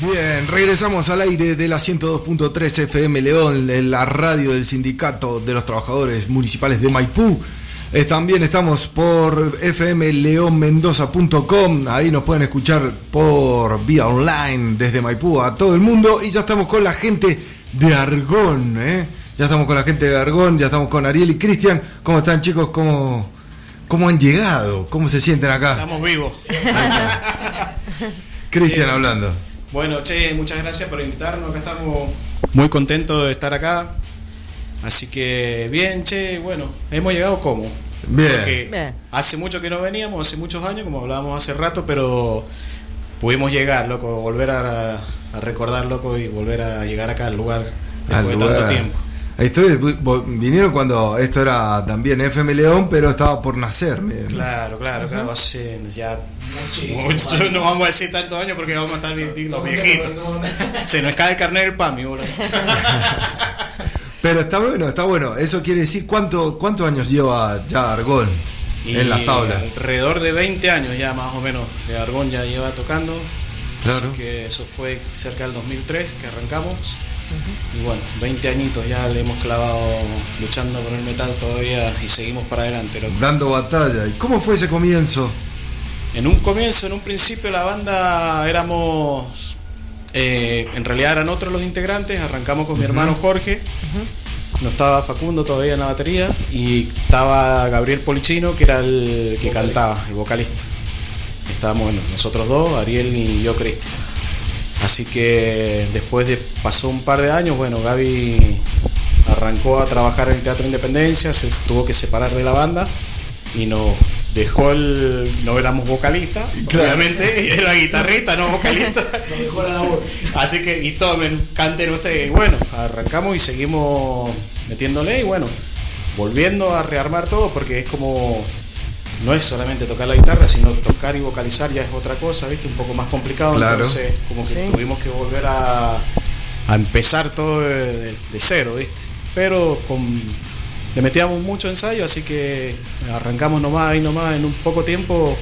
Bien, regresamos al aire de la 102.3 FM León, la radio del Sindicato de los Trabajadores Municipales de Maipú. Eh, también estamos por fmleonmendoza.com, ahí nos pueden escuchar por vía online desde Maipú a todo el mundo y ya estamos con la gente de Argón, ¿eh? Ya estamos con la gente de Argón, ya estamos con Ariel y Cristian. ¿Cómo están chicos? ¿Cómo, ¿Cómo han llegado? ¿Cómo se sienten acá? Estamos vivos. Cristian hablando. Bueno, che, muchas gracias por invitarnos. Acá estamos muy contentos de estar acá. Así que, bien, che, bueno, hemos llegado como. Bien. Porque Bien. hace mucho que no veníamos, hace muchos años, como hablábamos hace rato, pero pudimos llegar, loco, volver a, a recordar, loco, y volver a llegar acá al lugar después Al de lugar. tanto tiempo. Estoy, vinieron cuando esto era también FM León, pero estaba por nacer. me- Claro, claro, claro, hace ya mucho, no vamos a decir tantos años porque vamos a estar los viejitos. Se nos cae el carnet del PAMI, boludo. Pero está bueno, está bueno. Eso quiere decir cuánto, cuántos años lleva ya Argón en las tablas. Alrededor de 20 años ya más o menos de Argón ya lleva tocando. Claro. Así que eso fue cerca del 2003 que arrancamos. Y bueno, 20 añitos ya le hemos clavado luchando por el metal todavía y seguimos para adelante. loco. Dando batalla. ¿Y cómo fue ese comienzo? En un comienzo, en un principio la banda éramos... eh, en realidad eran otros los integrantes, arrancamos con mi hermano Jorge, no estaba Facundo todavía en la batería y estaba Gabriel Polichino que era el que cantaba, el vocalista. Estábamos bueno, nosotros dos, Ariel y yo Cristian. Así que después de pasó un par de años, bueno, Gaby arrancó a trabajar en el Teatro Independencia, se tuvo que separar de la banda y nos dejó el. No éramos vocalistas, Claro. obviamente, era guitarrista, no vocalista. Así que, y tomen, canten ustedes. Y bueno, arrancamos y seguimos metiéndole y bueno, volviendo a rearmar todo porque es como. No es solamente tocar la guitarra, sino tocar y vocalizar ya es otra cosa, ¿viste? Un poco más complicado. Claro. Entonces, como que Sí. tuvimos que volver a, a empezar todo de, de- de cero, ¿viste? Pero con, le metíamos mucho ensayo, así que arrancamos nomás ahí nomás en un poco tiempo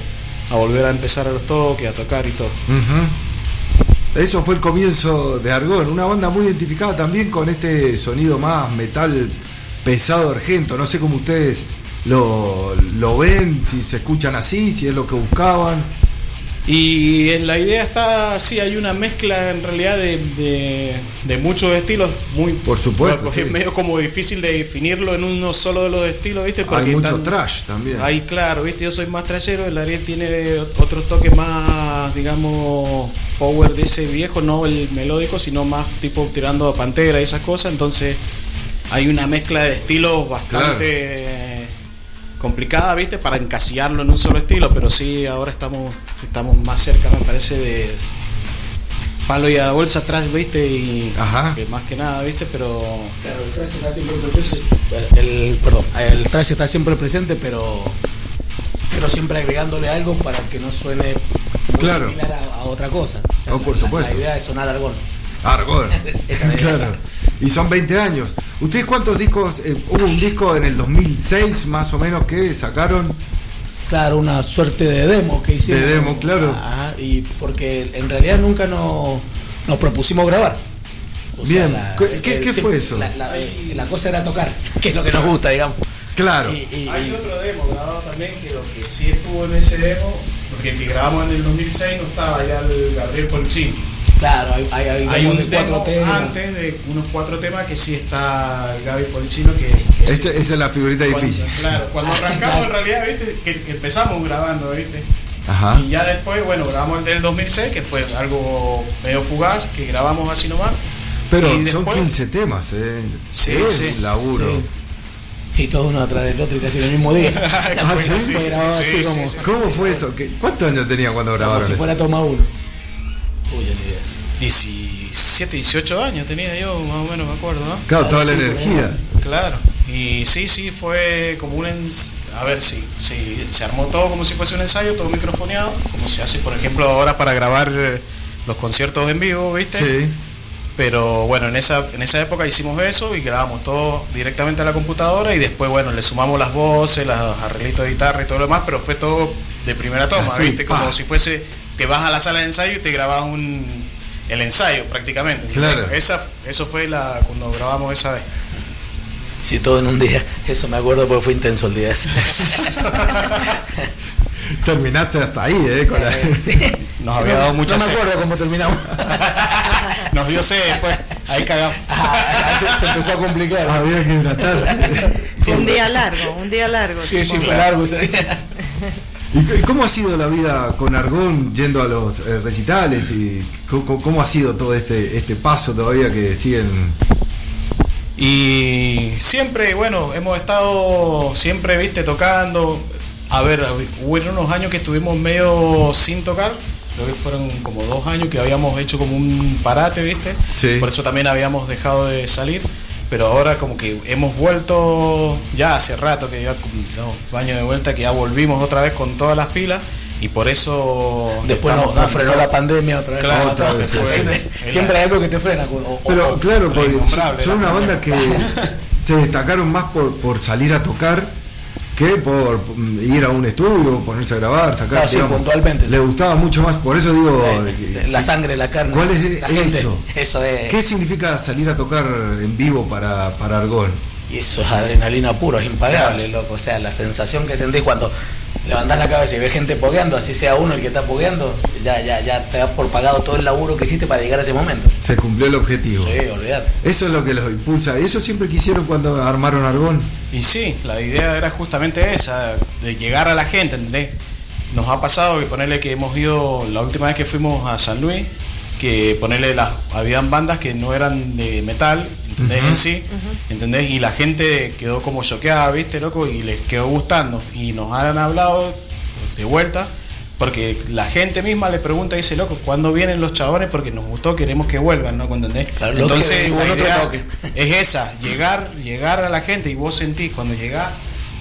a volver a empezar a los toques, a tocar y todo. Eso fue el comienzo de Argón, una banda muy identificada también con este sonido más metal pesado argento. No sé cómo ustedes lo, lo ven, si se escuchan así, si es lo que buscaban. Y es- la idea está, sí, hay una mezcla en realidad de, de- de muchos estilos, muy Por supuesto, porque sí. es medio como difícil de definirlo en uno solo de los estilos, ¿viste? Porque Hay mucho están- trash también. Ahí, claro, ¿viste? Yo soy más trasero, el Ariel tiene otros toques más, digamos, power de ese viejo, no el melódico, sino más tipo tirando a pantera y esas cosas, entonces hay una mezcla de estilos bastante complicada, ¿viste? Para encasillarlo en un solo estilo, pero sí, ahora estamos, estamos más cerca, me parece, de palo y a la bolsa atrás, ¿viste? Y Ajá. que más que nada, ¿viste? Pero Claro, el trash está siempre presente. El, perdón, el trash está siempre presente, pero pero siempre agregándole algo para que no suene muy Claro. similar a, a otra cosa. O sea, Oh, por la- supuesto. La, idea es sonar argón. Argón. Esa es la idea. claro. Y son 20 años. ¿Ustedes cuántos discos? eh, hubo un disco en el 2006 más o menos que sacaron. Claro, una suerte de demo que hicimos. De demo, claro. Ajá, y porque en realidad nunca nos, nos propusimos grabar. O Bien. ¿Qué- el- qué- el- qué siempre- fue eso? La, la- la cosa era tocar, que es lo que nos gusta, digamos. Claro. Y- y- Hay y- otro demo grabado también que lo que sí estuvo en ese demo, porque el que grabamos en el 2006 no estaba ya el Gabriel Polchín. Claro, hay, hay, hay Hay un de cuatro temas. antes de unos cuatro temas que sí está el Gaby Polichino que, que Esa, esa es la figurita cuando- difícil. Claro, cuando arrancamos en realidad, viste, que que empezamos grabando, viste. Ajá. Y ya después, bueno, grabamos el del 2006, que fue algo medio fugaz, que grabamos así nomás. Pero y son después- 15 temas, ¿eh? Sí, Es sí. laburo. Sí. Y todo uno atrás del otro y casi el mismo día. Ah, Fue- ¿sí? fue grabado Sí, así sí, como, sí. ¿Cómo fue eso? ¿Qué- ¿Cuántos años tenía cuando como grabaron si eso? fuera toma uno. Uy, ni idea. 17, 18 años tenía yo, más o menos me acuerdo, ¿no? Claro, toda la energía. Claro, y sí, sí, fue como un... ens- A ver, sí, sí, se armó todo como si fuese un ensayo, todo microfoneado, como se hace, por ejemplo, ahora para grabar eh, los conciertos en vivo, ¿viste? Sí. Pero bueno, en esa, en esa época hicimos eso y grabamos todo directamente a la computadora y después, bueno, le sumamos las voces, los arreglitos de guitarra y todo lo demás, pero fue todo de primera toma, Así, ¿viste? Como pa. si fuese que vas a la sala de ensayo y te grabas un, el ensayo prácticamente. Claro. Esa, eso fue la cuando grabamos esa vez. Sí, todo en un día. Eso me acuerdo porque fue intenso el día ese. Terminaste hasta ahí, ¿eh? Con la- Sí. Nos Sí, había no- dado mucha No me sed. acuerdo cómo terminamos. Nos dio sed después, ahí cagamos. Ah, se, se empezó a complicar. Había que hidratarse. Un día largo, un día largo. Sí, sí, fue largo ese día. ¿Y cómo ha sido la vida con Argón yendo a los eh, recitales? y ¿Cómo ha sido todo este, este paso todavía que siguen? Y siempre, bueno, hemos estado siempre, viste, tocando. A ver, hubo unos años que estuvimos medio sin tocar. Creo que fueron como dos años que habíamos hecho como un parate, viste. Sí. Por eso también habíamos dejado de salir. Pero ahora como que hemos vuelto ya hace rato, que ya dos años de vuelta, que ya volvimos otra vez con todas las pilas. Y por eso... Después nos, dando. frenó la pandemia otra vez. Claro, como a otra todos. vez, sí, siempre, sí. siempre hay algo que te frena. o- Pero o- claro, la porque son, una banda que se destacaron más por, por salir a tocar que por mm, ir a un estudio, ponerse a grabar, sacar. Sí, puntualmente. Le gustaba mucho más, por eso digo. eh, la sangre, la carne. ¿Cuál es la gente. eso? Eso es. ¿Qué significa salir a tocar en vivo para, para Argón? Y eso es adrenalina pura, es impagable, loco. O sea, la sensación que sentís cuando levantás la cabeza y ves gente pogueando, así sea uno el que está pogueando, ya, ya, ya te das por pagado todo el laburo que hiciste para llegar a ese momento. Se cumplió el objetivo. Sí, olvídate. Eso es lo que los impulsa. Eso siempre quisieron cuando armaron Argón. Y sí, la idea era justamente esa, de llegar a la gente, ¿entendés? Nos ha pasado que ponerle que hemos ido, la última vez que fuimos a San Luis, que ponerle las, habían bandas que no eran de metal, ¿entendés? En sí, ¿entendés? Y la gente quedó como choqueada, ¿viste, loco? Y les quedó gustando. Y nos han hablado de vuelta, porque la gente misma le pregunta, dice, loco, ¿cuándo vienen los chabones? Porque nos gustó, queremos que vuelvan, ¿no? ¿Entendés? Claro, lo Entonces, que- la idea toque. es esa, llegar, llegar a la gente y vos sentís cuando llegás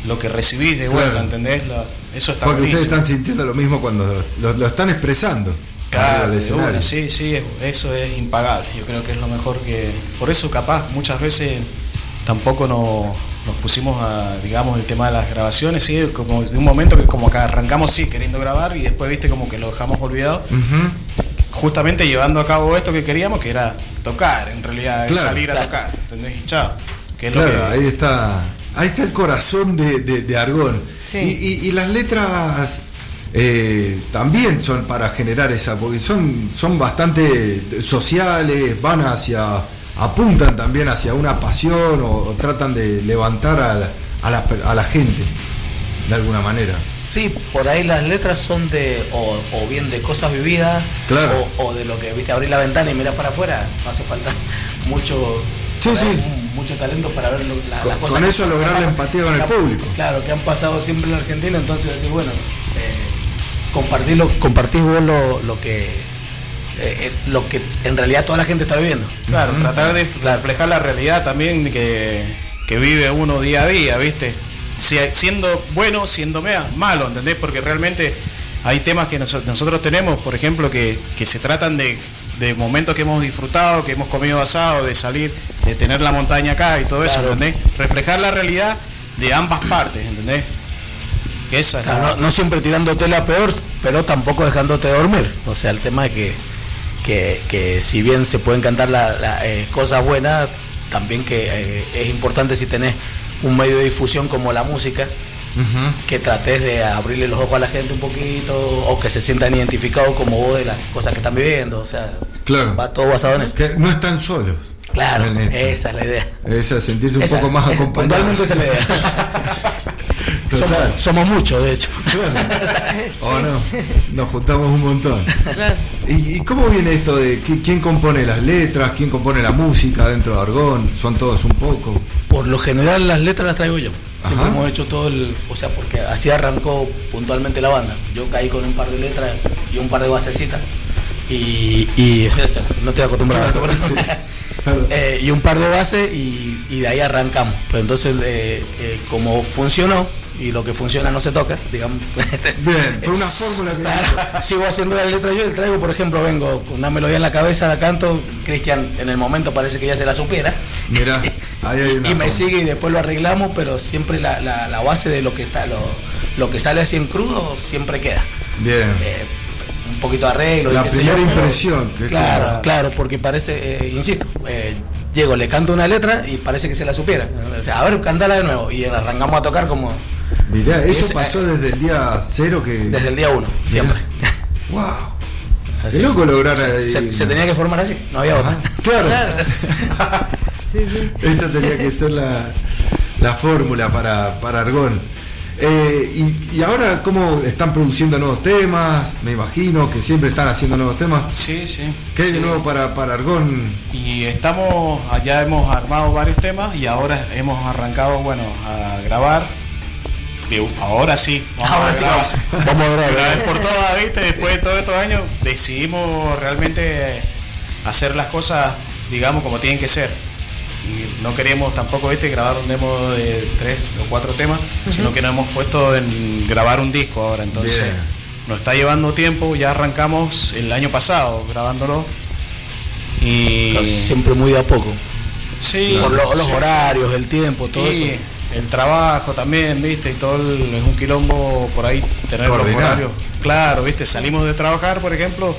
lo que recibís de vuelta, Claro. ¿entendés? Lo- eso está Porque ustedes están sintiendo lo mismo cuando lo, lo están expresando. Claro, una, sí, sí, eso es impagable. Yo creo que es lo mejor que. Por eso, capaz, muchas veces tampoco nos, nos pusimos a, digamos, el tema de las grabaciones, sí, como de un momento que como que arrancamos, sí, queriendo grabar y después, viste, como que lo dejamos olvidado. Justamente llevando a cabo esto que queríamos, que era tocar, en realidad, Claro, salir a claro. tocar, ¿entendés? Y chao. Que es lo Claro, que- ahí está. Ahí está el corazón de, de- de Argón. Sí. Y, y- y las letras eh, también son para generar esa, porque son, son bastante sociales, van hacia, apuntan también hacia una pasión o, o tratan de levantar a la, a la a la gente de alguna manera. Sí, por ahí las letras son de, o, o bien de cosas vividas, Claro. o, o de lo que, viste, abrir la ventana y mirar para afuera, no hace falta mucho, Sí, sí. mu- mucho talento para ver lo- la- Con- las cosas. con eso que lograr la empatía con el público. Claro, que han pasado siempre en Argentina, entonces decir, bueno, eh, compartirlo, compartís vos lo, lo que eh, eh, lo que en realidad toda la gente está viviendo. Claro, tratar de reflejar la realidad también que, que vive uno día a día, ¿viste? Si, siendo bueno, siendo mea, malo, ¿entendés? Porque realmente hay temas que noso- nosotros tenemos, por ejemplo, que, que se tratan de, de momentos que hemos disfrutado, que hemos comido asado, de salir, de tener la montaña acá y todo eso. ¿entendés? Reflejar la realidad de ambas partes, ¿entendés? Que esa es la- no, no siempre tirándote la peor, pero tampoco dejándote dormir. O sea, el tema es que, que, que si bien se pueden cantar las cosas buenas, también que eh, es importante si tenés un medio de difusión como la música, que trates de abrirle los ojos a la gente un poquito o que se sientan identificados como vos de las cosas que están viviendo. O sea, Claro. va todo basado en eso. Que no están solos. Claro, esa es la idea. Esa, sentirse un Esa- poco más acompañado. Puntualmente esa es la idea. Somos, somos muchos, de hecho. Claro. ¿O no? Nos juntamos un montón. Claro. ¿Y, y cómo viene esto de qui- quién compone las letras, quién compone la música dentro de Argón? ¿Son todos un poco? Por lo general las letras las traigo yo. Siempre Ajá. hemos hecho todo el... O sea, porque así arrancó puntualmente la banda. Yo caí con un par de letras y un par de basecitas. Y... y no estoy acostumbrado a esto, pero-. Eh, y un par de bases y, y de ahí arrancamos. Pues entonces, eh, eh, como funcionó y lo que funciona no se toca, digamos. Bien, fue una fórmula que... Claro, sigo haciendo la letra yo, el traigo, por ejemplo, vengo con una melodía en la cabeza, la canto, Cristian en el momento parece que ya se la supiera. Mirá, ahí hay una y me forma. sigue y después lo arreglamos, pero siempre la, la- la base de lo que está, lo, lo que sale así en crudo, siempre queda. Bien. Eh, un poquito de arreglo. La primera yo, pero- impresión, que claro, claro. claro, porque parece, eh, insisto, eh, llego, le canto una letra y parece que se la supiera. O sea, a ver, cántala de nuevo. Y arrancamos a tocar como Mirá, eso Ese- pasó desde el día cero que. desde el día uno, siempre. ¡Wow! Así. Qué loco lograr Se, ahí. se- se tenía que formar así, no había otra. Claro. Claro. Sí, sí. Esa tenía que ser la, la fórmula para, para Argón. Eh, y, y ahora, ¿cómo están produciendo nuevos temas? Me imagino que siempre están haciendo nuevos temas. Sí, sí. ¿Qué hay de nuevo para, para Argón? Y estamos, allá hemos armado varios temas y ahora hemos arrancado, bueno, a grabar. Ahora sí, vamos Ahora a sí, vamos, vamos a grabar. por todas, ¿viste? Después de todos estos años decidimos realmente hacer las cosas, digamos, como tienen que ser. Y no queremos tampoco, ¿viste? Grabar un demo de tres o cuatro temas, sino que nos hemos puesto en grabar un disco ahora. Entonces, nos está llevando tiempo, ya arrancamos el año pasado grabándolo. Y Pero siempre muy de a poco. sí, Por lo- los sí, horarios, el tiempo, todo y eso. El trabajo también, viste, y todo el- es un quilombo por ahí tener los horarios. Claro, viste, salimos de trabajar, por ejemplo,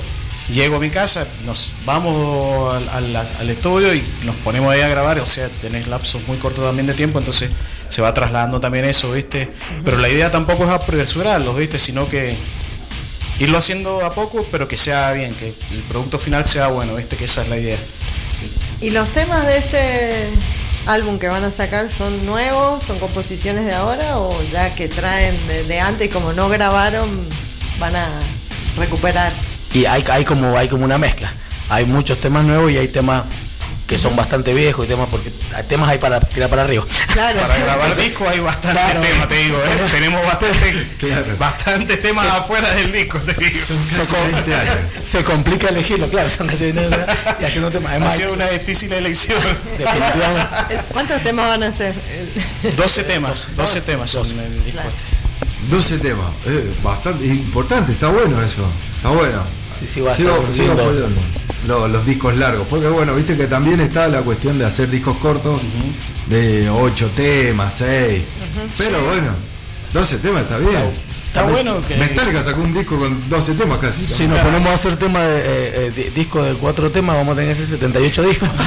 llego a mi casa, nos vamos al, al- al estudio y nos ponemos ahí a grabar, o sea, tenés lapsos muy cortos también de tiempo, entonces se va trasladando también eso, viste. Pero la idea tampoco es apresurarlos, viste, sino que irlo haciendo a poco, pero que sea bien, que el producto final sea bueno, viste, que esa es la idea. ¿Y los temas de este álbum que van a sacar son nuevos, son composiciones de ahora o ya que traen de, antes y como no grabaron van a recuperar? Y hay, hay como hay como una mezcla. Hay muchos temas nuevos y hay temas que son bastante viejos y temas porque hay temas hay para tirar para arriba. Claro. Para grabar disco hay bastante Claro. tema, te digo, ¿eh? tenemos bastante, Claro. bastantes temas afuera del disco, te digo. Son casi 20 años. Se complica elegirlo, claro, son casi y haciendo temas. Ha Además, sido una difícil elección. ¿Cuántos temas van a ser? 12 temas, 12 temas son Doce. en el disco Claro. este. 12 temas. Eh, bastante importante, está bueno eso. Está bueno. Sí, sí, va a Sigo, ser sigo apoyando lo- los discos largos. Porque bueno, viste que también está la cuestión de hacer discos cortos de 8 temas, 6. Pero bueno, 12 temas está bien. Está bueno que... Metallica sacó un disco con 12 temas casi. Si nos ponemos a hacer tema de eh, eh, di- disco de cuatro temas, vamos a tener hacer 78 discos.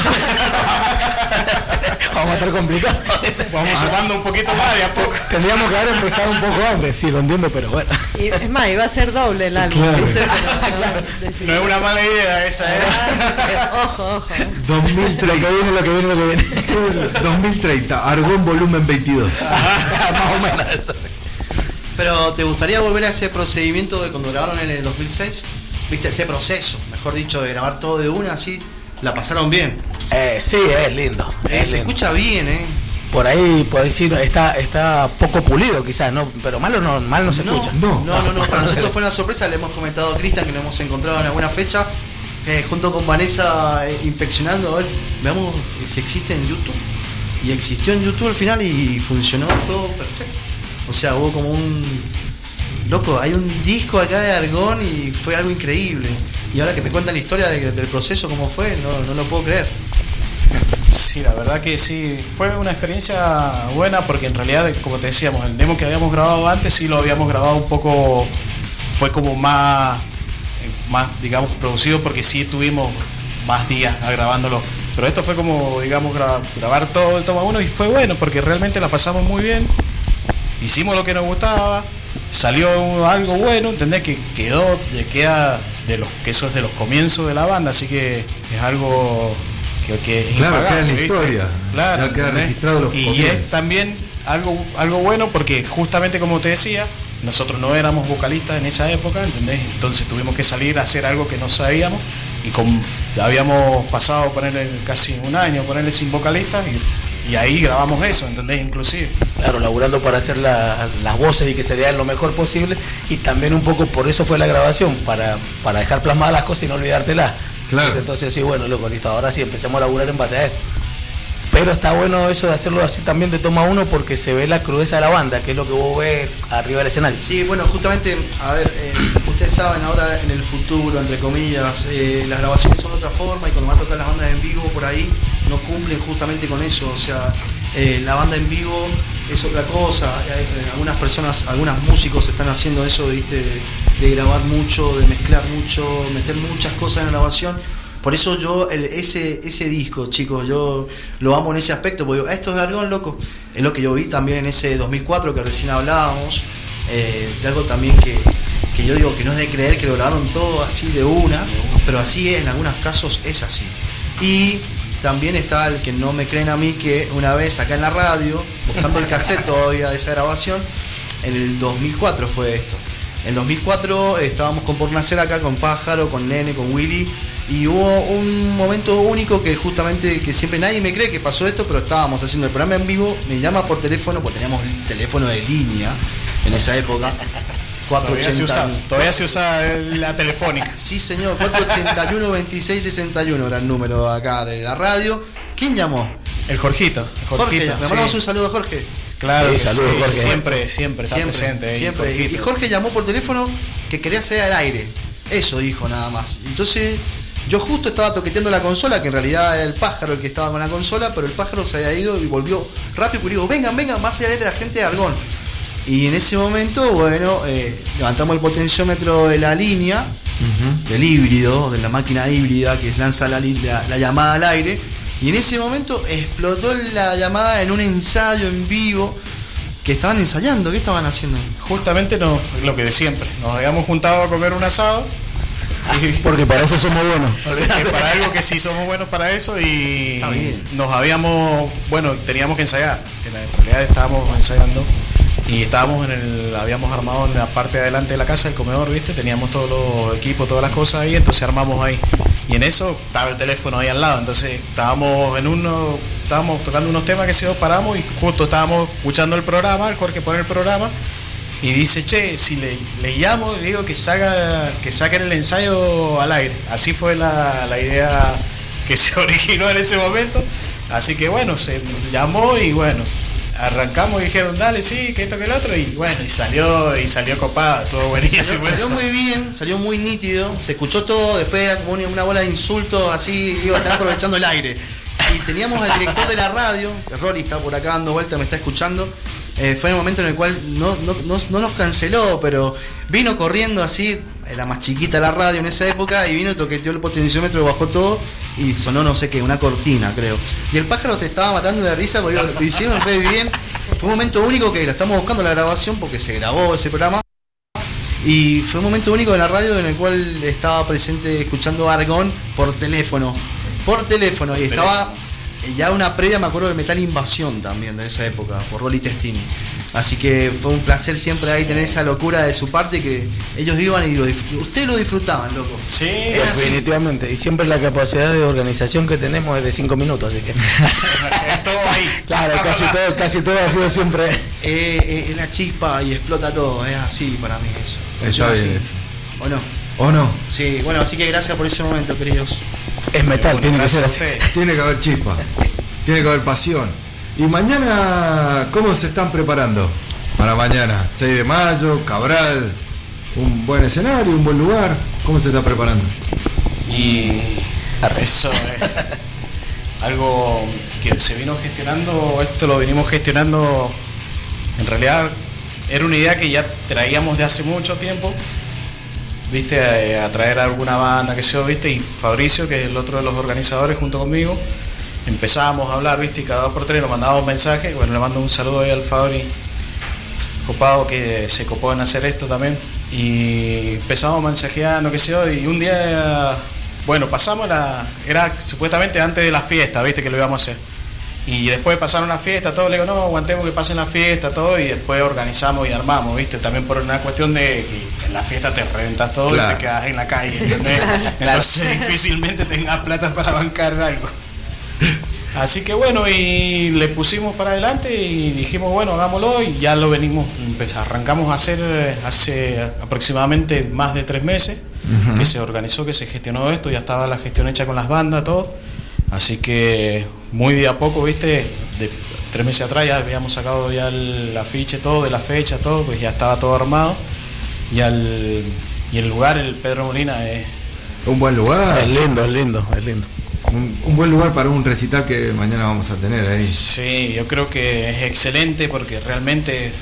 vamos a estar complicados. Vamos sumando un poquito más de a poco. Tendríamos que haber empezado un poco antes, sí, lo entiendo, pero bueno. Y es más, iba a ser doble el álbum. Claro. ¿viste? Pero no, No es una mala idea esa, ¿eh? Ah, Ojo, ojo. Lo que 2030. viene, lo que viene, lo que viene. 2030, Argón volumen 22. Más o menos eso. Pero ¿te gustaría volver a ese procedimiento de cuando grabaron en el 2006? ¿Viste ese proceso, mejor dicho, de grabar todo de una así? La pasaron bien. Eh, sí, es lindo. Eh, se escucha bien, ¿eh? Por ahí, por decir, está, está poco pulido quizás, ¿no? Pero malo no, mal no se No, escucha. No. no, no, no, Para nosotros fue una sorpresa. Le hemos comentado a Cristian que lo hemos encontrado en alguna fecha. eh, junto con Vanessa eh, inspeccionando a ver, veamos eh, si existe en YouTube. Y existió en YouTube al final y funcionó todo perfecto. O sea, hubo como un. Loco, hay un disco acá de Argón y fue algo increíble. Y ahora que me cuentan la historia de- del proceso, cómo fue, no, no lo puedo creer. Sí, la verdad que sí, fue una experiencia buena porque en realidad, como te decíamos, el demo que habíamos grabado antes sí lo habíamos grabado un poco, fue como más, eh, más digamos, producido porque sí tuvimos más días grabándolo. Pero esto fue como, digamos, gra- grabar todo el toma uno y fue bueno porque realmente la pasamos muy bien. Hicimos lo que nos gustaba, salió algo bueno, ¿entendés? Que quedó, queda de los que eso es de los comienzos de la banda, así que es algo que, que es Claro, queda en la historia. Claro, Ya queda registrado los Y comienzos. es también algo, algo bueno porque justamente como te decía, nosotros no éramos vocalistas en esa época, ¿entendés? Entonces tuvimos que salir a hacer algo que no sabíamos y con, habíamos pasado ponerle casi un año ponerle sin vocalistas y, y ahí grabamos eso, ¿entendés? Inclusive. Claro, laburando para hacer la- las voces y que se vean lo mejor posible. Y también un poco por eso fue la grabación, para, para dejar plasmadas las cosas y no olvidártelas. Claro. Entonces, sí, bueno, loco, listo, ahora sí empecemos a laburar en base a esto. Pero está bueno eso de hacerlo así también de toma uno porque se ve la crudeza de la banda, que es lo que vos ves arriba del escenario. Sí, bueno, justamente, a ver, eh, ustedes saben ahora en el futuro, entre comillas, eh, las grabaciones son de otra forma y cuando van a tocar las bandas en vivo por ahí no cumplen justamente con eso. O sea, eh, la banda en vivo es otra cosa. Eh, algunas personas, algunos músicos están haciendo eso, viste, de, grabar mucho, de mezclar mucho, meter muchas cosas en la grabación. Por eso yo, ese, ese disco, chicos, yo lo amo en ese aspecto, porque digo, "Ah, esto es de Argón, loco. Es lo que yo vi también en ese 2004 que recién hablábamos, eh, de algo también que, que yo digo que no es de creer que lo grabaron todo así de una, pero así es, en algunos casos es así. Y también está el que no me creen a mí que una vez acá en la radio, buscando el cassette todavía de esa grabación, en el 2004 fue esto. En 2004 estábamos con Por Nacer acá con Pájaro, con Nene, con Willy. Y hubo un momento único que justamente, que siempre nadie me cree que pasó esto, pero estábamos haciendo el programa en vivo, me llama por teléfono, pues teníamos el teléfono de línea en esa época. Todavía se, usa, 480. todavía se usa la telefónica. Sí, señor, 481-2661 era el número acá de la radio. ¿Quién llamó? El Jorgito. el Jorge, le mandamos sí. un saludo a Jorge. Claro, Sí, que saludos, sí, Jorge. siempre, siempre está presente. ahí, siempre. Y-. Jorge llamó por teléfono que quería hacer al aire. Eso dijo nada más. Entonces, yo justo estaba toqueteando la consola, que en realidad era el pájaro el que estaba con la consola, pero el pájaro se había ido y volvió rápido y digo, vengan, vengan, más allá de la gente de Argón. Y en ese momento, bueno, eh, levantamos el potenciómetro de la línea, del híbrido, de la máquina híbrida que lanza la, la- la llamada al aire. Y en ese momento explotó la llamada en un ensayo en vivo que estaban ensayando. ¿Qué estaban haciendo? Justamente no, lo que de siempre. Nos habíamos juntado a comer un asado. Porque para eso somos buenos. para algo que sí somos buenos para eso y nos habíamos, bueno, teníamos que ensayar. En la- en realidad estábamos ensayando y estábamos en el, habíamos armado en la parte de adelante de la casa, el comedor, ¿viste? Teníamos todos los equipos, todas las cosas ahí, entonces armamos ahí. Y en eso estaba el teléfono ahí al lado, entonces estábamos en uno, estábamos tocando unos temas que se nos paramos y justo estábamos escuchando el programa, el Jorge pone el programa y dice, che, si le, le digo que que saquen el ensayo al aire. Así fue la, la idea que se originó en ese momento. Así que bueno, se llamó y bueno, arrancamos y dijeron, dale, sí, que esto que el otro, y bueno, y salió, y salió copado, todo buenísimo. Salió, muy bien, salió muy nítido, se escuchó todo, después era como una, una bola de insultos, así iba a estar aprovechando el aire. Y teníamos al director de la radio, que Rory está por acá dando vuelta, me está escuchando. Eh, fue el momento en el cual no, no, no- no nos canceló, pero vino corriendo así, era más chiquita la radio en esa época, y vino, toqueteó el potenciómetro, bajó todo y sonó no sé qué, una cortina creo. Y el pájaro se estaba matando de risa porque lo hicieron re bien. Fue un momento único que la estamos buscando la grabación porque se grabó ese programa. Y fue un momento único en la radio en el cual estaba presente escuchando Argón por teléfono. Por teléfono. Y estaba ya una previa, me acuerdo de Metal Invasión también de esa época, por Rolly Testini. Así que fue un placer siempre ahí tener esa locura de su parte que ellos iban y lo ustedes lo disfrutaban, loco. Sí, Era así. Definitivamente. Y siempre la capacidad de organización que tenemos es de 5 minutos, así que. es todo ahí. Claro, casi todo, casi todo ha sido siempre. Eh, eh, es la chispa y explota todo, es así para mí eso. Está bien así. eso. ¿O no? ¿O no? Sí, bueno, así que gracias por ese momento, queridos. Es metal, tiene que ser así. Tiene que haber chispa. Tiene que haber pasión. Y mañana, ¿cómo se están preparando? Para mañana, 6 de mayo, Cabral, un buen escenario, un buen lugar. ¿Cómo se está preparando? Y eso es algo que se vino gestionando, esto lo venimos gestionando, en realidad era una idea que ya traíamos de hace mucho tiempo, viste, eh, a traer a alguna banda, que sea, viste, y Fabricio, que es el otro de los organizadores junto conmigo, empezábamos a hablar, viste, y cada dos por tres nos mandábamos mensajes, bueno, le mando un saludo ahí al Fabri, copado que se copó en hacer esto también. Y empezamos mensajeando, qué sé yo, y un día, bueno, pasamos la. Era supuestamente antes de la fiesta, viste que lo íbamos a hacer. Y después pasaron la fiesta, todo, le digo, no, aguantemos que pasen la fiesta, todo, y después organizamos y armamos, viste, también por una cuestión de que en la fiesta te reventas todo Claro. y te quedas en la calle, ¿entendés? Entonces difícilmente tengas plata para bancar algo. Así que bueno, y le pusimos para adelante y dijimos, bueno, hagámoslo y ya lo venimos, empe- arrancamos a hacer eh, hace aproximadamente más de tres meses, que se organizó, que se gestionó esto, ya estaba la gestión hecha con las bandas, todo. Así que muy de a poco, viste, de tres meses atrás ya habíamos sacado ya el afiche, todo, de la fecha, todo, pues ya estaba todo armado. Y, al, y el lugar, el Pedro Molina, es Un buen lugar. Es lindo, es lindo, es lindo. Un, un buen lugar para un recital que mañana vamos a tener ahí. Sí, yo creo que es excelente porque realmente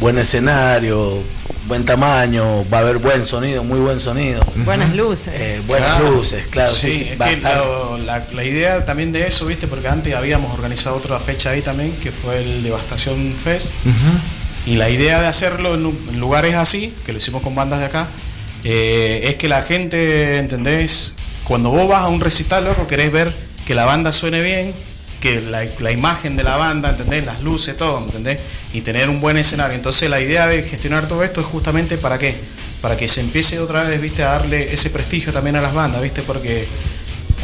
buen escenario, buen tamaño, va a haber buen sonido, muy buen sonido. Buenas luces. Eh, buenas Claro. luces, claro. Sí, Sí, sí, es va a que la, la- la idea también de eso, ¿viste? Porque antes habíamos organizado otra fecha ahí también, que fue el Devastación Fest. Y la idea de hacerlo en lugares así, que lo hicimos con bandas de acá, eh, es que la gente, ¿entendés? Cuando vos vas a un recital, loco, querés ver que la banda suene bien, que la, la imagen de la banda, ¿entendés? Las luces, todo, ¿entendés? Y tener un buen escenario. Entonces la idea de gestionar todo esto es justamente para qué? Para que se empiece otra vez, ¿viste? A darle ese prestigio también a las bandas, ¿viste? Porque...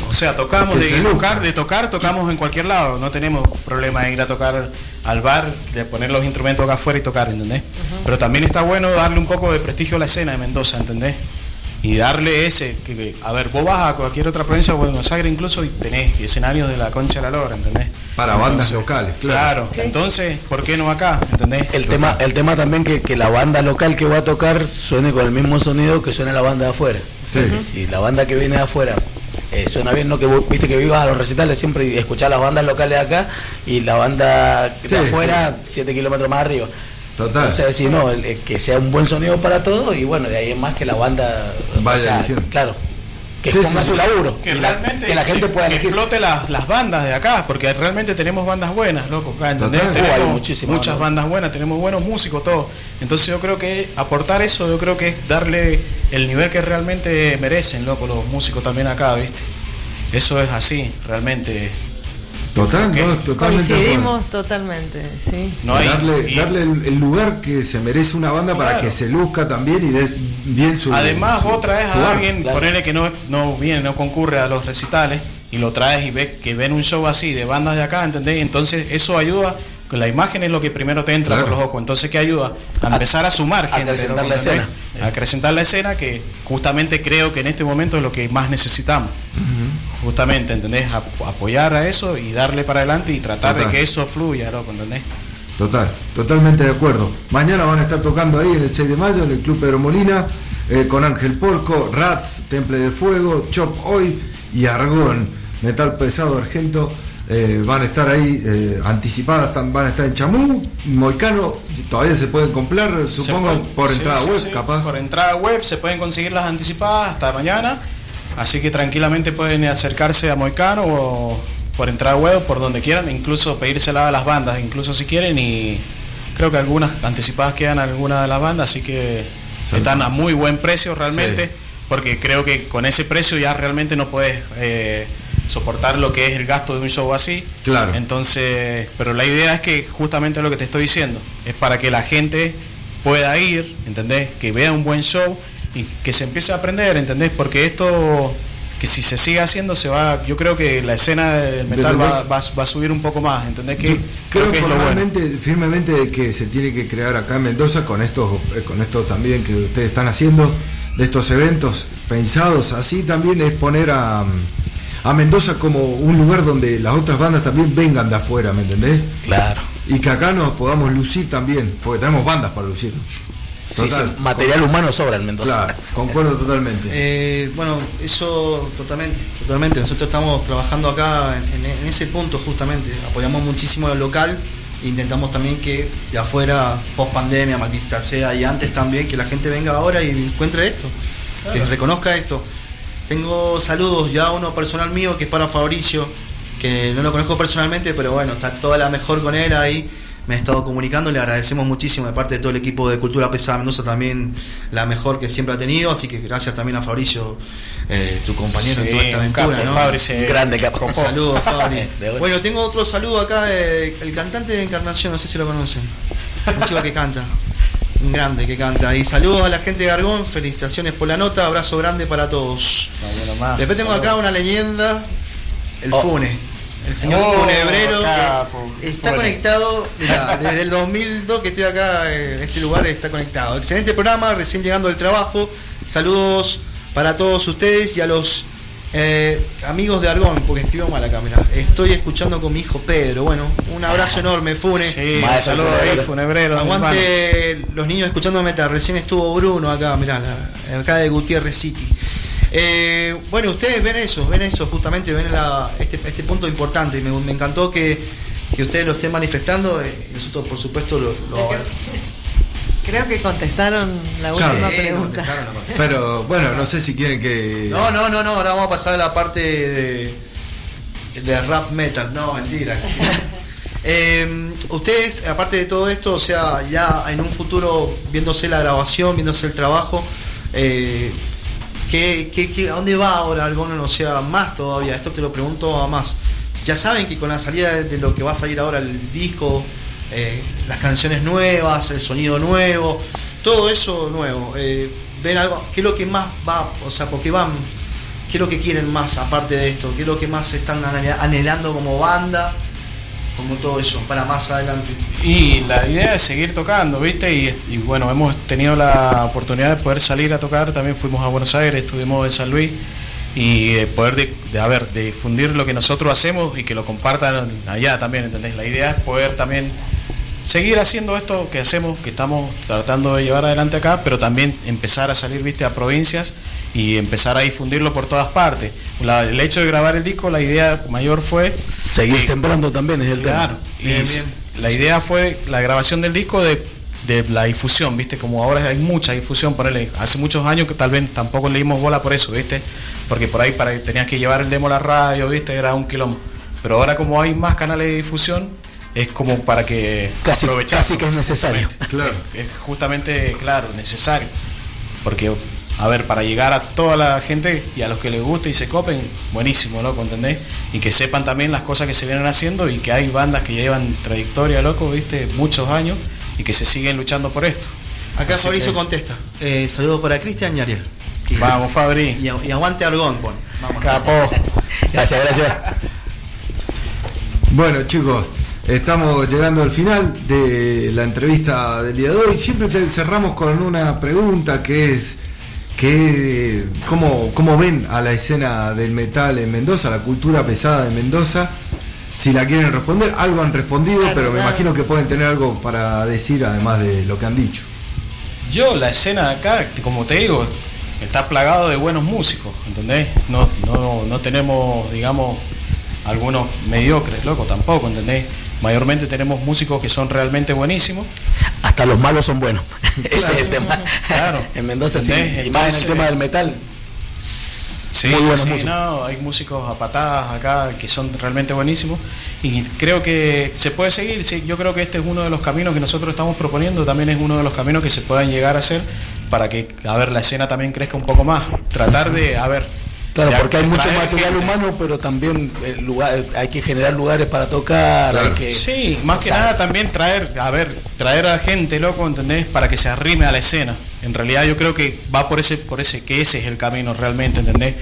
O sea, tocamos de se tocar, de tocar, tocamos en cualquier lado. No tenemos problema de ir a tocar al bar, de poner los instrumentos acá afuera y tocar, ¿entendés? Pero también está bueno darle un poco de prestigio a la escena de Mendoza, ¿entendés? Y darle ese, que, que- a ver, vos vas a cualquier otra provincia, Buenos Aires incluso, y tenés escenarios de la concha de la lora, ¿entendés? Para bandas locales, claro. Claro, entonces, ¿por qué no acá? ¿Entendés? El tema, el tema también que, que la banda local que va a tocar suene con el mismo sonido que suena la banda de afuera. Sí. Y Si la banda que viene de afuera eh, suena bien, no que vos- viste que vivas a los recitales siempre y escuchás las bandas locales de acá y la banda de Sí, afuera 7 kilómetros más arriba. Total. Entonces, si no, que sea un buen sonido para todos y bueno, de ahí en más que la banda Vaya claro, que Sí, ponga sí, su sí. laburo Que y la, realmente que la gente sí, pueda que elegir. explote las, las bandas de acá, porque realmente tenemos bandas buenas, loco. acá, ¿entendés? Total. Tenemos Uh, muchas bandas. bandas buenas, tenemos buenos músicos, todo. Entonces yo creo que aportar eso, yo creo que es darle el nivel que realmente merecen, loco, los músicos también acá, ¿viste? Eso es así, realmente. Total, no, totalmente. Coincidimos totalmente, sí. No hay, darle y- darle el, el lugar que se merece una banda para que se luzca también y dé bien su. Además, su- vos traes a arte. alguien, claro. ponele que no, no viene, no concurre a los recitales, y lo traes y ves que ven un show así de bandas de acá, ¿entendés? Entonces, eso ayuda, que la imagen es lo que primero te entra Claro. por los ojos. Entonces, ¿qué ayuda? A A- empezar a sumar gente. acrecentar ¿no? la escena. A acrecentar la escena, que justamente creo que en este momento es lo que más necesitamos. Justamente, ¿entendés? Ap- apoyar a eso y darle para adelante y tratar Total. de que eso fluya, loco, ¿entendés? Total, totalmente de acuerdo. Mañana van a estar tocando ahí en el 6 de mayo en el Club Pedro Molina eh, con Ángel Porco, Rats, Temple de Fuego, Chop Hoy y Argón, Metal Pesado Argento. eh, van a estar ahí eh, anticipadas, van a estar en Chamú, Moicano, todavía se pueden comprar, supongo, por sí, entrada sí, web, sí, capaz. Por entrada web se pueden conseguir las anticipadas hasta mañana. Así que tranquilamente pueden acercarse a Moicano o por entrada web por donde quieran, incluso pedírsela a las bandas, incluso si quieren. Y creo que algunas anticipadas quedan algunas de las bandas, así que están a muy buen precio realmente. Sí. Porque creo que con ese precio ya realmente no puedes eh, soportar lo que es el gasto de un show así. Claro. Entonces, pero la idea es que justamente lo que te estoy diciendo es para que la gente pueda ir, ¿entendés? Que vea un buen show y que se empiece a aprender, ¿entendés? Porque esto, que si se sigue haciendo, se va. Yo creo que la escena del metal va, va, va a subir un poco más, ¿entendés? Que Yo creo que es lo bueno. formalmente, firmemente que se tiene que crear acá en Mendoza con estos, eh, con esto también que ustedes están haciendo, de estos eventos pensados así también es poner a, a Mendoza como un lugar donde las otras bandas también vengan de afuera, ¿me entendés? Claro. Y que acá nos podamos lucir también, porque tenemos bandas para lucir. Sí, Total. sí, material humano sobra en Mendoza. Claro, concuerdo totalmente. Eh, bueno, eso totalmente, totalmente. Nosotros estamos trabajando acá en, en- en ese punto justamente. Apoyamos muchísimo lo local e intentamos también que de afuera, post pandemia, maldita sea, y antes también, que la gente venga ahora y encuentre esto, que reconozca esto. Tengo saludos, ya uno personal mío que es para Fabricio, que no lo conozco personalmente, pero bueno, está toda la mejor con él ahí. Me he estado comunicando, le agradecemos muchísimo de parte de todo el equipo de Cultura Pesada Mendoza también la mejor que siempre ha tenido, así que gracias también a Fabricio, eh, tu compañero Sí, en toda esta aventura. caso, ¿no? Fabri se- Grande capo. Saludos, Fabri. Bueno, tengo otro saludo acá, de- el cantante de Encarnación, no sé si lo conocen. Un chico que canta. Un grande que canta. Y saludos a la gente de Argón, felicitaciones por la nota, abrazo grande para todos. No, bueno, más. Después tengo acá una leyenda, el Oh. Fune. El señor Oh, Funebrero capo, que está conectado, mirá, desde el 2002 que estoy acá eh, en este lugar está conectado. Excelente programa, recién llegando del trabajo. Saludos para todos ustedes y a los eh, amigos de Argón, porque escribo mal acá, mirá. Estoy escuchando con mi hijo Pedro. Bueno, un abrazo enorme, Fune. Sí, un saludo ahí, Funebrero. Aguante los niños escuchando meta. Recién estuvo Bruno acá, mirá, acá de Gutiérrez City. Eh, bueno, ustedes ven eso, ven eso, justamente ven la- este, este punto importante. Me, me encantó que, que ustedes lo estén manifestando. eh, y nosotros, por supuesto, lo, lo- Creo que contestaron la Claro. última pregunta. la. Pero bueno, no sé si quieren que. No, no, no, no, ahora vamos a pasar a la parte de, de rap metal. No, mentira. Eh, ustedes, aparte de todo esto, o sea, ya en un futuro, viéndose la grabación, viéndose el trabajo, eh, ¿qué, qué, qué- a dónde va ahora Argon? O sea, más todavía, esto te lo pregunto a más. Ya saben que con la salida de lo que va a salir ahora el disco, eh, las canciones nuevas, el sonido nuevo, todo eso nuevo, eh, ¿ven algo? ¿Qué es lo que más va? O sea, porque van, ¿qué es lo que quieren más aparte de esto? ¿Qué es lo que más están anhel- anhelando como banda? Como todo eso, para más adelante. Y la idea es seguir tocando, ¿viste? Y, bueno, hemos tenido la oportunidad de poder salir a tocar, también fuimos a Buenos Aires, estuvimos en San Luis y de poder de, de, de difundir lo que nosotros hacemos y que lo compartan allá también, ¿entendés? La idea es poder también seguir haciendo esto que hacemos, que estamos tratando de llevar adelante acá, pero también empezar a salir, ¿viste? A provincias y empezar a difundirlo por todas partes. La- el hecho de grabar el disco, la idea mayor fue Seguir sembrando también es el Claro, tema. y Bien, bien. la idea fue la grabación del disco de, de la difusión, ¿viste? Como ahora hay mucha difusión, ponele, hace muchos años que tal vez tampoco le dimos bola por eso, ¿viste? Porque por ahí para, tenías que llevar el demo a la radio, ¿viste? Era un kilómetro. Pero ahora como hay más canales de difusión, es como para que Casi- aprovechar. casi que es necesario. Justamente. Claro. Es, es justamente, claro, necesario. Porque, a ver, para llegar a toda la gente y a los que les guste y se copen, buenísimo, loco, ¿entendés? Y que sepan también las cosas que se vienen haciendo y que hay bandas que llevan trayectoria, loco, ¿viste? Muchos años y que se siguen luchando por esto. Acá Así Fabricio que- contesta. Eh, saludos para Cristian y Ariel. Vamos, Fabri. Y, aguante Argón, pone. Vamos. Capo. Gracias, gracias. Bueno, chicos, estamos llegando al final de la entrevista del día de hoy. Siempre te cerramos con una pregunta que es que cómo, cómo ven a la escena del metal en Mendoza, la cultura pesada de Mendoza. Si la quieren responder, algo han respondido, Claro, pero me claro. imagino que pueden tener algo para decir además de lo que han dicho. Yo, la escena de acá, como te digo, está plagado de buenos músicos, ¿entendés? No, no, no tenemos, digamos, algunos mediocres, loco, tampoco, ¿entendés? Mayormente tenemos músicos que son realmente buenísimos. Hasta los malos son buenos. Ese es el tema. Claro. En Mendoza sí. Y más en el tema del metal. Sí, Muy buenos sí, músicos. no, hay músicos a patadas acá que son realmente buenísimos y creo que se puede seguir, sí, yo creo que este es uno de los caminos que nosotros estamos proponiendo, también es uno de los caminos que se puedan llegar a hacer para que, a ver, la escena también crezca un poco más, tratar de, a ver... Claro, porque hay mucho material gente. humano, pero también eh, lugar, hay que generar lugares para tocar. Claro. Hay que, Sí, más que nada también traer, a ver, traer a gente, loco, ¿entendés? Para que se arrime a la escena. En realidad yo creo que va por ese, por ese, que ese es el camino realmente, ¿entendés?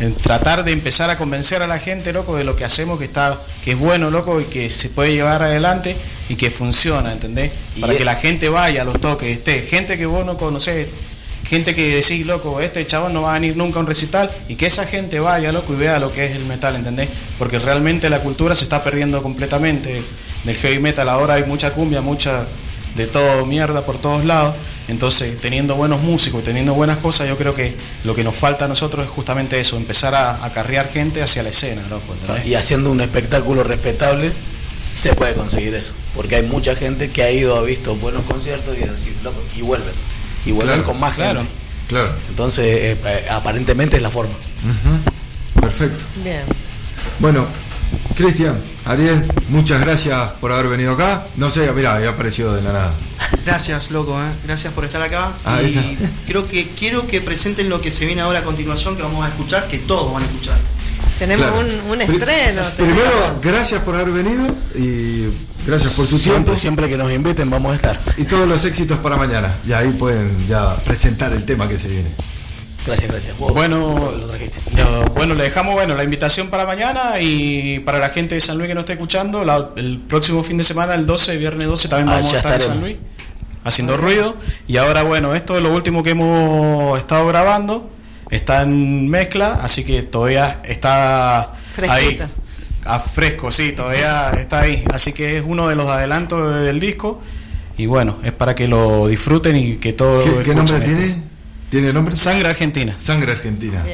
En tratar de empezar a convencer a la gente, loco, de lo que hacemos, que está, que es bueno, loco, y que se puede llevar adelante y que funciona, ¿entendés? Y Para es- que la gente vaya a los toques, esté, gente que vos no conocés, gente que decís, loco, este chabón no va a venir nunca a un recital, y que esa gente vaya, loco, y vea lo que es el metal, ¿entendés? Porque realmente la cultura se está perdiendo completamente del heavy metal, ahora hay mucha cumbia, mucha de todo mierda por todos lados, entonces teniendo buenos músicos, teniendo buenas cosas, yo creo que lo que nos falta a nosotros es justamente eso, empezar a acarrear gente hacia la escena, loco. Y haciendo un espectáculo respetable, se puede conseguir eso. Porque hay mucha gente que ha ido, ha visto buenos conciertos y, decir, loco, y vuelven. Y vuelven Claro, con más claro. gente. Claro. Entonces, eh, eh, aparentemente es la forma. Perfecto. Bien. Bueno, Cristian, Ariel, muchas gracias por haber venido acá. No sé, mira, había aparecido de la nada. Gracias, loco, ¿eh? gracias por estar acá. Ah, y creo que quiero que presenten lo que se viene ahora a continuación, que vamos a escuchar, que todos van a escuchar. Tenemos Claro. un, un estreno. Primero, tenemos- gracias por haber venido y gracias por su Siempre, tiempo. siempre que nos inviten vamos a estar. Y todos los éxitos para mañana. Y ahí pueden ya presentar el tema que se viene. Gracias, gracias. Bueno, lo trajiste. No, bueno, le dejamos bueno la invitación para mañana y para la gente de San Luis que nos esté escuchando, la- el próximo fin de semana, el 12, viernes 12, también Ah, vamos a estar en San. Luis haciendo ruido. Y ahora, bueno, esto es lo último que hemos estado grabando, está en mezcla, así que todavía está ahí. A fresco, sí, todavía está ahí. Así que es uno de los adelantos del disco. Y bueno, es para que lo disfruten y que todo ¿Qué, qué nombre esto. tiene? ¿Tiene nombre? Sangre Argentina. Sangre Argentina.